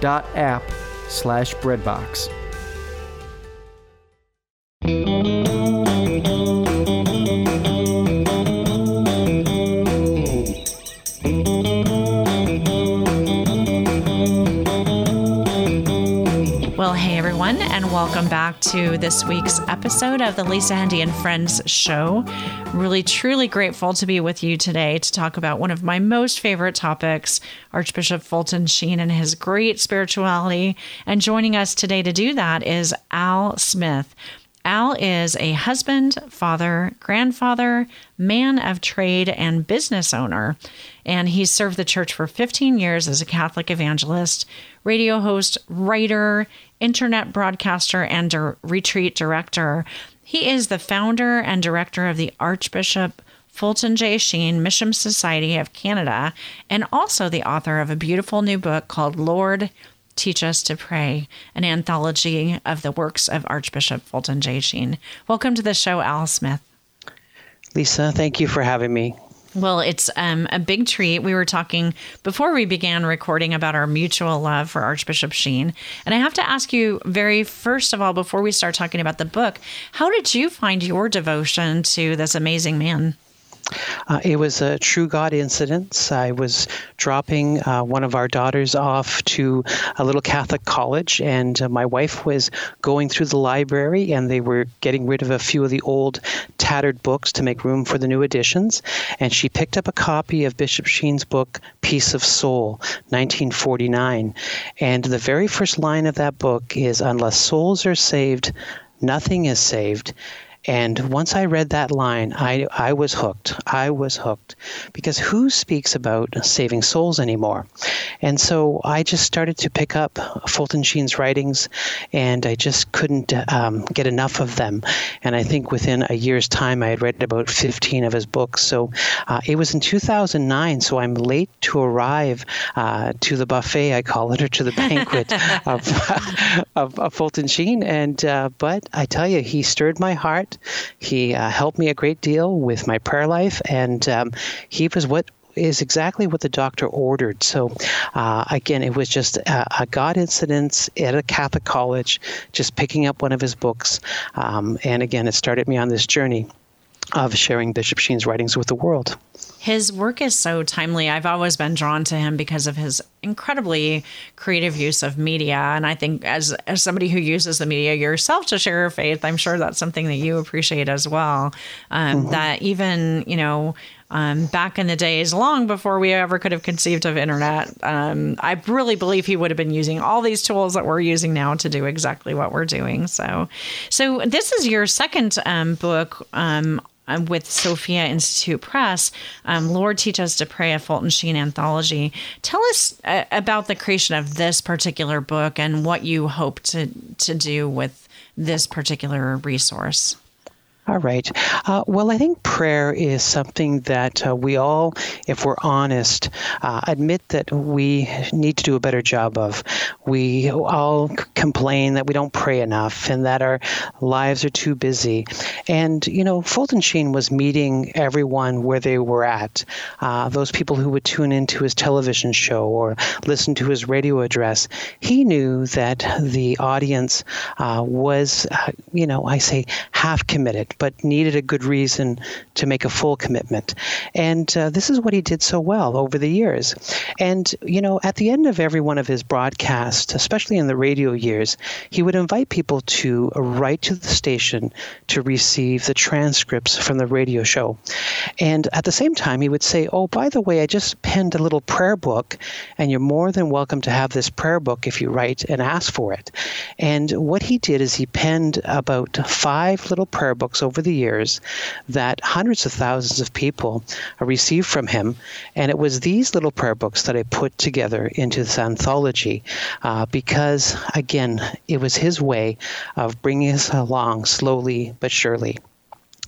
www.hallow.app slash breadbox. To this week's episode of the Lisa Hendey and Friends show. Really, truly grateful to be with you today to talk about one of my most favorite topics, Archbishop Fulton Sheen and his great spirituality. And joining us today to do that is Al Smith. Al is a husband, father, grandfather, man of trade, and business owner. And he's served the church for 15 years as a Catholic evangelist, radio host, writer, internet broadcaster, and a retreat director. He is the founder and director of the Archbishop Fulton J. Sheen Mission Society of Canada, and also the author of a beautiful new book called Lord Teach Us to Pray, an anthology of the works of Archbishop Fulton J. Sheen. Welcome to the show, Al Smith. Lisa, thank you for having me. Well, it's um, a big treat. We were talking before we began recording about our mutual love for Archbishop Sheen. And I have to ask you, very first of all, before we start talking about the book, how did you find your devotion to this amazing man? Uh, it was a true God incident. I was dropping uh, one of our daughters off to a little Catholic college, and uh, my wife was going through the library, and they were getting rid of a few of the old, tattered books to make room for the new editions. And she picked up a copy of Bishop Sheen's book, Peace of Soul, 1949. And the very first line of that book is Unless souls are saved, nothing is saved. And once I read that line, I, I was hooked. I was hooked because who speaks about saving souls anymore? And so I just started to pick up Fulton Sheen's writings, and I just couldn't um, get enough of them. And I think within a year's time, I had read about 15 of his books. So uh, it was in 2009, so I'm late to arrive uh, to the buffet, I call it, or to the banquet of, of, of, Fulton Sheen. And uh, but I tell you, he stirred my heart. He uh, helped me a great deal with my prayer life, and um, he was what is exactly what the doctor ordered. So, uh, again, it was just a, a, God incident at a Catholic college, just picking up one of his books. Um, and again, it started me on this journey of sharing Bishop Sheen's writings with the world. His work is so timely. I've always been drawn to him because of his incredibly creative use of media. And I think as as somebody who uses the media yourself to share your faith, I'm sure that's something that you appreciate as well. Um, mm-hmm. That even, you know, um, back in the days, long before we ever could have conceived of internet, um, I really believe he would have been using all these tools that we're using now to do exactly what we're doing. So, so this is your second um, book um, um, with Sophia Institute Press, um, Lord Teach Us to Pray, a Fulton Sheen anthology. Tell us uh, about the creation of this particular book and what you hope to, to do with this particular resource. All right. Uh, well, I think prayer is something that uh, we all, if we're honest, uh, admit that we need to do a better job of. We all complain that we don't pray enough and that our lives are too busy. And, you know, Fulton Sheen was meeting everyone where they were at. Uh, those people who would tune into his television show or listen to his radio address, he knew that the audience uh, was, uh, you know, I say half committed but needed a good reason to make a full commitment. And uh, this is what he did so well over the years. And, you know, at the end of every one of his broadcasts, especially in the radio years, he would invite people to write to the station to receive the transcripts from the radio show. And at the same time, he would say, Oh, by the way, I just penned a little prayer book, and you're more than welcome to have this prayer book if you write and ask for it. And what he did is he penned about five little prayer books over the years that hundreds of thousands of people received from him. And it was these little prayer books that I put together into this anthology uh, because, again, it was his way of bringing us along slowly but surely.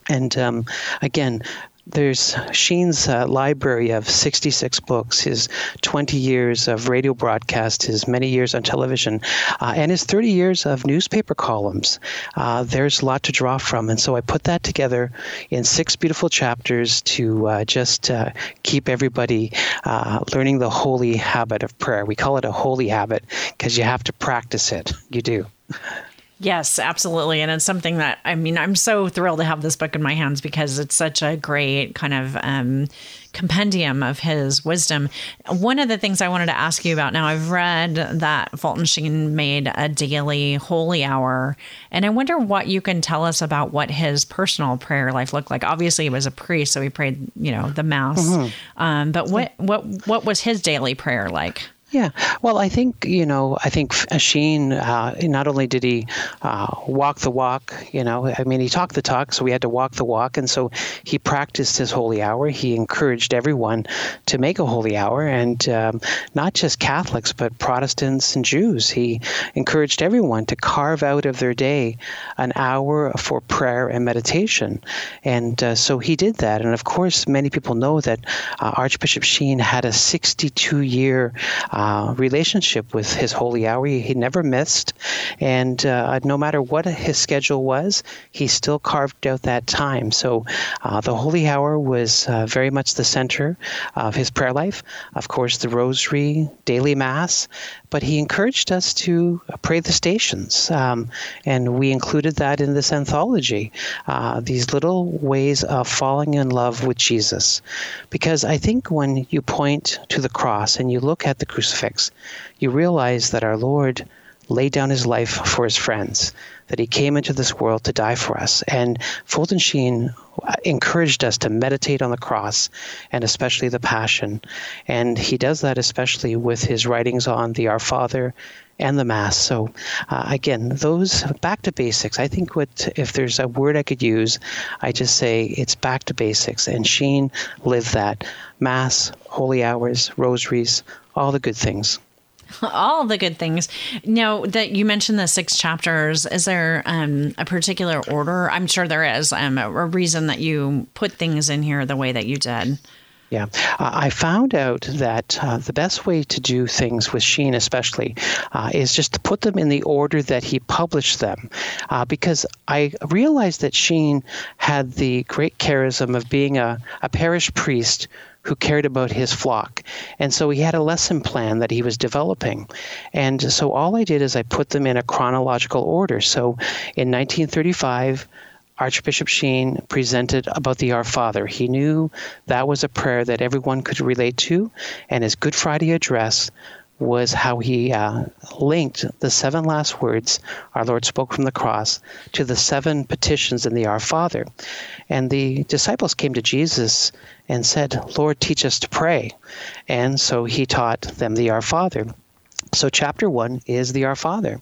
And um, again, there's Sheen's uh, library of 66 books, his 20 years of radio broadcast, his many years on television, uh, and his 30 years of newspaper columns. Uh, there's a lot to draw from. And so I put that together in six beautiful chapters to uh, just uh, keep everybody uh, learning the holy habit of prayer. We call it a holy habit because you have to practice it. You do. Yes, absolutely. And it's something that, I mean, I'm so thrilled to have this book in my hands because it's such a great kind of um, compendium of his wisdom. One of the things I wanted to ask you about now, I've read that Fulton Sheen made a daily holy hour. And I wonder what you can tell us about what his personal prayer life looked like. Obviously, he was a priest, so he prayed, you know, the Mass. Mm-hmm. Um, but what, what, what was his daily prayer like? Yeah, well, I think you know, I think Sheen uh, not only did he uh, walk the walk, you know, I mean, he talked the talk, so we had to walk the walk, and so he practiced his holy hour. He encouraged everyone to make a holy hour, and um, not just Catholics, but Protestants and Jews. He encouraged everyone to carve out of their day an hour for prayer and meditation, and uh, so he did that. And of course, many people know that uh, Archbishop Sheen had a 62-year uh, relationship with his holy hour. He, he never missed, and uh, no matter what his schedule was, he still carved out that time. So uh, the holy hour was uh, very much the center of his prayer life. Of course, the rosary, daily mass, but he encouraged us to pray the stations, um, and we included that in this anthology. Uh, these little ways of falling in love with Jesus, because I think when you point to the cross and you look at the crucifix, you realize that our Lord laid down his life for his friends, that he came into this world to die for us. And Fulton Sheen encouraged us to meditate on the cross and especially the Passion. And he does that especially with his writings on the Our Father and the Mass. So, uh, again, those back to basics. I think what if there's a word I could use, I just say it's back to basics. And Sheen lived that Mass, holy hours, rosaries, all the good things. All the good things. Now that you mentioned the six chapters, is there um, a particular order? I'm sure there is um, a reason that you put things in here the way that you did. Yeah, uh, I found out that uh, the best way to do things with Sheen, especially, uh, is just to put them in the order that he published them, uh, because I realized that Sheen had the great charism of being a, a parish priest who cared about his flock. And so he had a lesson plan that he was developing. And so all I did is I put them in a chronological order. So in 1935, Archbishop Sheen presented about the Our Father. He knew that was a prayer that everyone could relate to, and his Good Friday address was how he uh, linked the seven last words our Lord spoke from the cross to the seven petitions in the Our Father. And the disciples came to Jesus and said, Lord, teach us to pray. And so he taught them the Our Father. So, chapter one is the Our Father,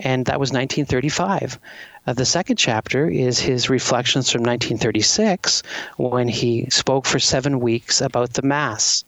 and that was 1935. Uh, the second chapter is his reflections from 1936 when he spoke for seven weeks about the Mass,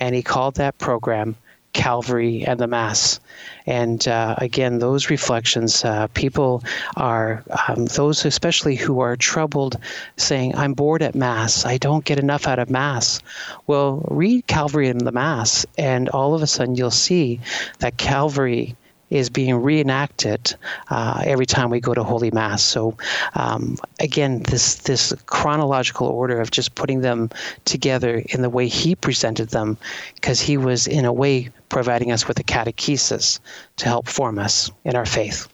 and he called that program Calvary and the Mass. And uh, again, those reflections, uh, people are, um, those especially who are troubled, saying, I'm bored at Mass. I don't get enough out of Mass. Well, read Calvary and the Mass, and all of a sudden you'll see that Calvary is being reenacted uh, every time we go to Holy Mass. So, um, again, this this chronological order of just putting them together in the way he presented them, because he was in a way providing us with a catechesis to help form us in our faith.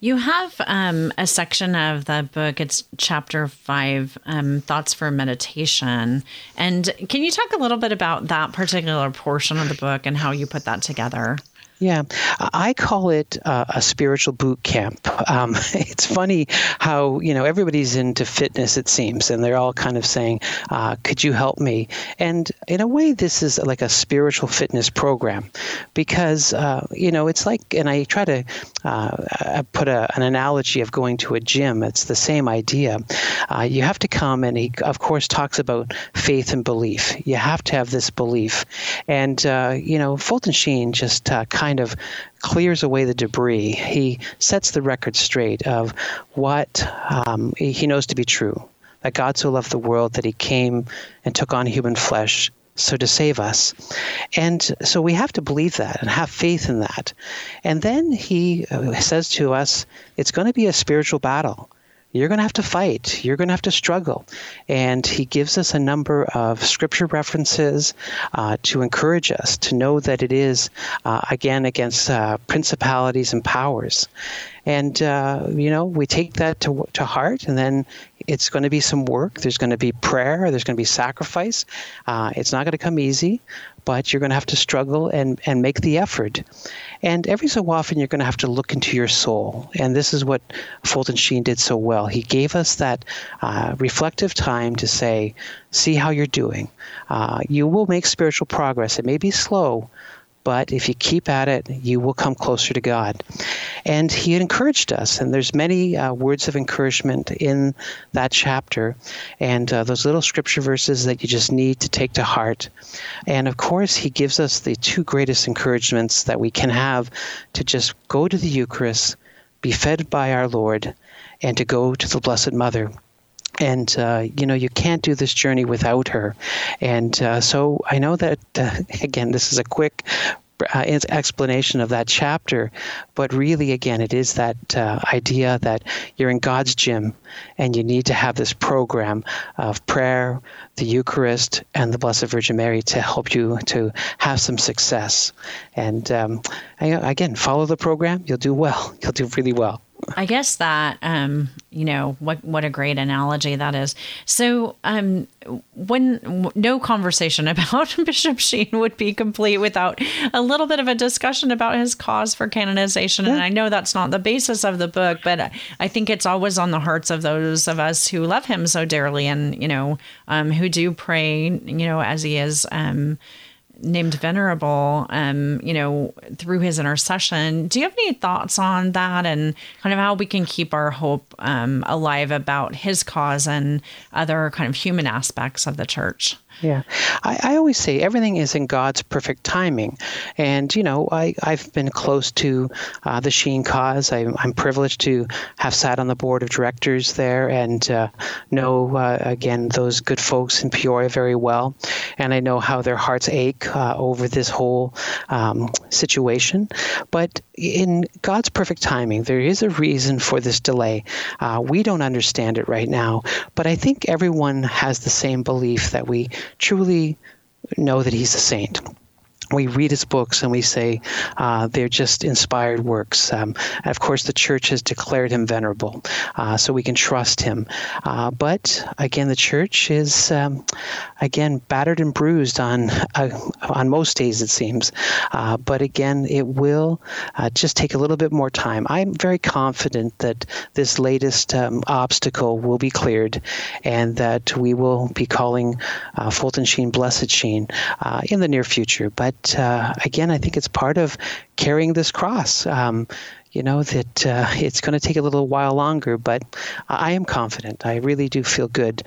You have um, a section of the book, it's chapter five, um, Thoughts for Meditation. And can you talk a little bit about that particular portion of the book and how you put that together? Yeah, I call it uh, a spiritual boot camp. Um, it's funny how you know everybody's into fitness, it seems, and they're all kind of saying, uh, "Could you help me?" And in a way, this is like a spiritual fitness program, because uh, you know it's like, and I try to uh, put a, an analogy of going to a gym. It's the same idea. Uh, you have to come, and he, of course, talks about faith and belief. You have to have this belief, and uh, you know, Fulton Sheen just kind kind of clears away the debris. He sets the record straight of what um, he knows to be true that God so loved the world that he came and took on human flesh so to save us. And so we have to believe that and have faith in that. And then he uh, says to us, it's going to be a spiritual battle you're going to have to fight. You're going to have to struggle. And he gives us a number of scripture references uh, to encourage us to know that it is, uh, again, against uh, principalities and powers. And, uh, you know, we take that to, to heart, and then it's going to be some work. There's going to be prayer. There's going to be sacrifice. Uh, it's not going to come easy, but you're going to have to struggle and, and make the effort. And every so often, you're going to have to look into your soul. And this is what Fulton Sheen did so well. He gave us that uh, reflective time to say, see how you're doing. Uh, you will make spiritual progress. It may be slow, but if you keep at it, you will come closer to God. And he encouraged us, and there's many uh, words of encouragement in that chapter, and uh, those little scripture verses that you just need to take to heart. And of course, he gives us the two greatest encouragements that we can have to just go to the Eucharist, be fed by our Lord, and to go to the Blessed Mother and uh, you know you can't do this journey without her and uh, so i know that uh, again this is a quick uh, explanation of that chapter, but really, again, it is that uh, idea that you're in God's gym and you need to have this program of prayer, the Eucharist, and the Blessed Virgin Mary to help you to have some success. And um, again, follow the program, you'll do well. You'll do really well. I guess that um, you know what what a great analogy that is. So um, when no conversation about Bishop Sheen would be complete without a little bit of a discussion about his cause for canonization. Yeah. And I know that's not the basis of the book, but I think it's always on the hearts of those of us who love him so dearly and you know um, who do pray you know as he is. Um, named venerable um you know through his intercession. Do you have any thoughts on that and kind of how we can keep our hope um alive about his cause and other kind of human aspects of the church yeah. I, I always say everything is in God's perfect timing. And, you know, I, I've been close to uh, the Sheen cause. I, I'm privileged to have sat on the board of directors there and uh, know, uh, again, those good folks in Peoria very well. And I know how their hearts ache uh, over this whole um, situation. But in God's perfect timing, there is a reason for this delay. Uh, we don't understand it right now, but I think everyone has the same belief that we truly know that he's a saint we read his books and we say uh, they're just inspired works. Um, of course, the church has declared him venerable, uh, so we can trust him. Uh, but again, the church is um, again battered and bruised on uh, on most days, it seems. Uh, but again, it will uh, just take a little bit more time. I'm very confident that this latest um, obstacle will be cleared, and that we will be calling Fulton Sheen Blessed Sheen in the near future. But uh, again, I think it's part of carrying this cross. Um, you know, that uh, it's going to take a little while longer, but I am confident. I really do feel good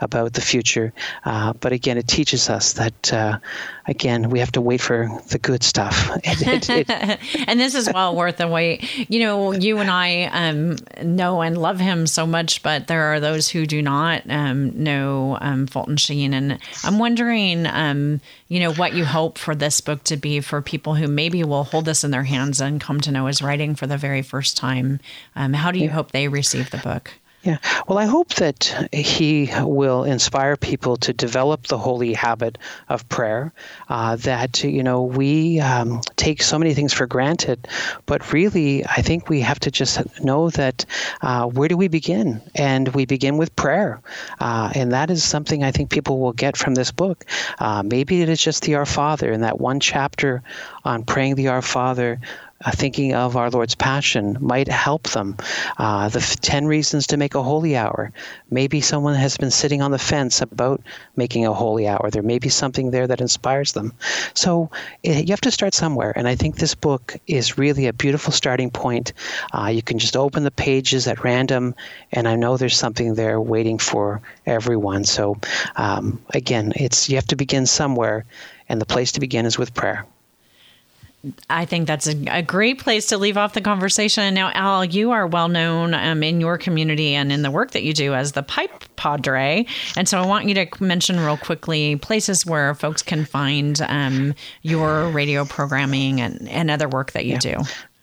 about the future. Uh, but again, it teaches us that, uh, again, we have to wait for the good stuff. It, it, it, and this is well worth the wait. You know, you and I um, know and love him so much, but there are those who do not um, know um, Fulton Sheen. And I'm wondering, um, you know, what you hope for this book to be for people who maybe will hold this in their hands and come to know his writing for the very first time. Um, how do you yeah. hope they receive the book? Yeah. Well, I hope that he will inspire people to develop the holy habit of prayer. Uh, that, you know, we um, take so many things for granted, but really, I think we have to just know that uh, where do we begin? And we begin with prayer. Uh, and that is something I think people will get from this book. Uh, maybe it is just the Our Father in that one chapter on praying the Our Father uh, thinking of our Lord's Passion might help them. Uh, the f- 10 reasons to make a holy hour. Maybe someone has been sitting on the fence about making a holy hour. There may be something there that inspires them. So it, eh, you have to start somewhere. And I think this book is really a beautiful starting point. Uh, you can just open the pages at random, and I know there's something there waiting for everyone. So um, again, it's you have to begin somewhere, and the place to begin is with prayer. I think that's a, a, great place to leave off the conversation. Now, Al, you are well known um, in your community and in the work that you do as the Pipe Padre. And so I want you to mention real quickly places where folks can find um, your radio programming and, and other work that you yeah. do.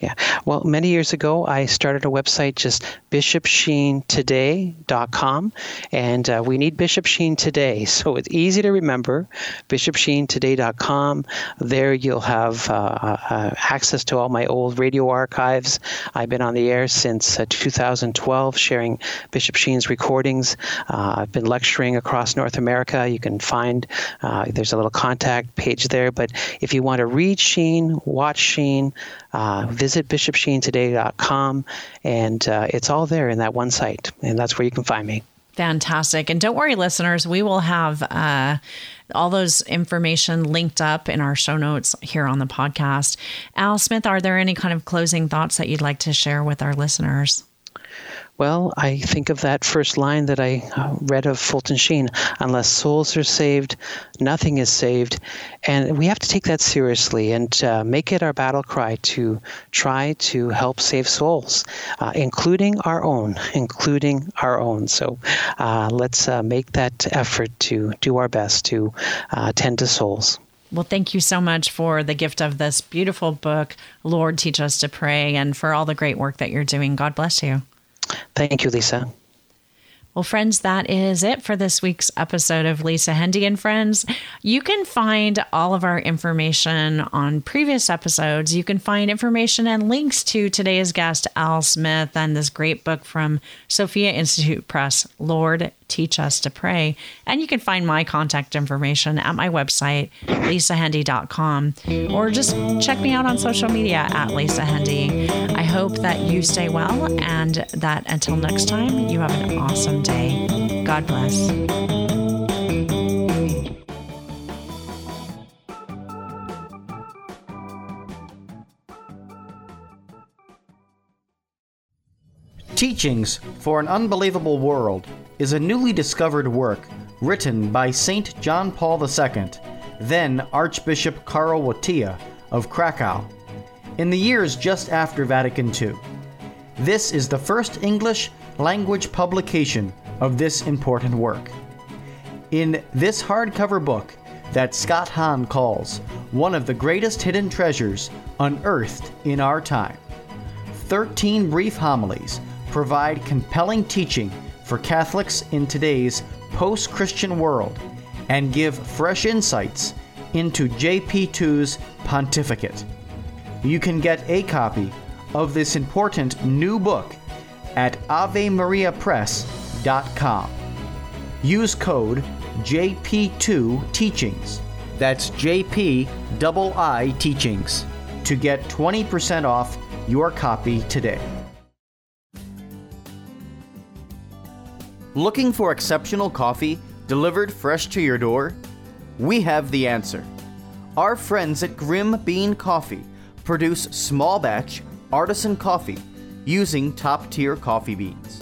Yeah. Well, many years ago, I started a website, just bishopsheentoday.com. And uh, we need Bishop Sheen today. So it's easy to remember bishopsheentoday.com. There you'll have uh, uh, access to all my old radio archives. I've been on the air since uh, 2012, sharing Bishop Sheen's recordings. Uh, I've been lecturing across North America. You can find uh, there's a little contact page there. But if you want to read Sheen, watch Sheen, visit visit bishopsheentoday.com, and uh, it's all there in that one site, and that's where you can find me. Fantastic. And don't worry, listeners, we will have uh, all those information linked up in our show notes here on the podcast. Al Smith, are there any kind of closing thoughts that you'd like to share with our listeners? Well, I think of that first line that I uh, read of Fulton Sheen unless souls are saved, nothing is saved. And we have to take that seriously and uh, make it our battle cry to try to help save souls, uh, including our own, including our own. So uh, let's uh, make that effort to do our best to uh, tend to souls. Well, thank you so much for the gift of this beautiful book, Lord, Teach Us to Pray, and for all the great work that you're doing. God bless you. Thank you, Lisa. Well, friends, that is it for this week's episode of Lisa Hendey and Friends. You can find all of our information on previous episodes. You can find information and links to today's guest, Al Smith, and this great book from Sophia Institute Press, Lord, Teach Us to Pray. And you can find my contact information at my website, lisahendey.com, or just check me out on social media at Lisa. I hope that you stay well and that until next time, you have an awesome day. God bless. Teachings for an Unbelieving World is a newly discovered work written by St. John Paul II, then Archbishop Karol Wojtyła of Krakow, in the years just after Vatican II. This is the first English language publication of this important work. In this hardcover book, that Scott Hahn calls one of the greatest hidden treasures unearthed in our time, 13 brief homilies provide compelling teaching for Catholics in today's post Christian world and give fresh insights into JP2's pontificate. You can get a copy of this important new book at AveMariaPress.com. Use code JP2 Teachings. That's JP double I Teachings to get 20% off your copy today. Looking for exceptional coffee delivered fresh to your door? We have the answer. Our friends at Grim Bean Coffee produce small batch artisan coffee using top tier coffee beans.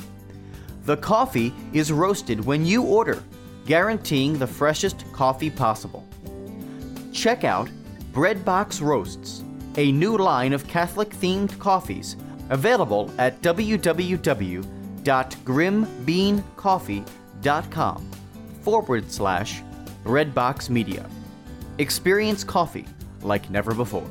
The coffee is roasted when you order, guaranteeing the freshest coffee possible. Check out Breadbox Roasts, a new line of Catholic themed coffees available at www.grimbeancoffee.com forward slash Breadbox Media. Experience coffee like never before.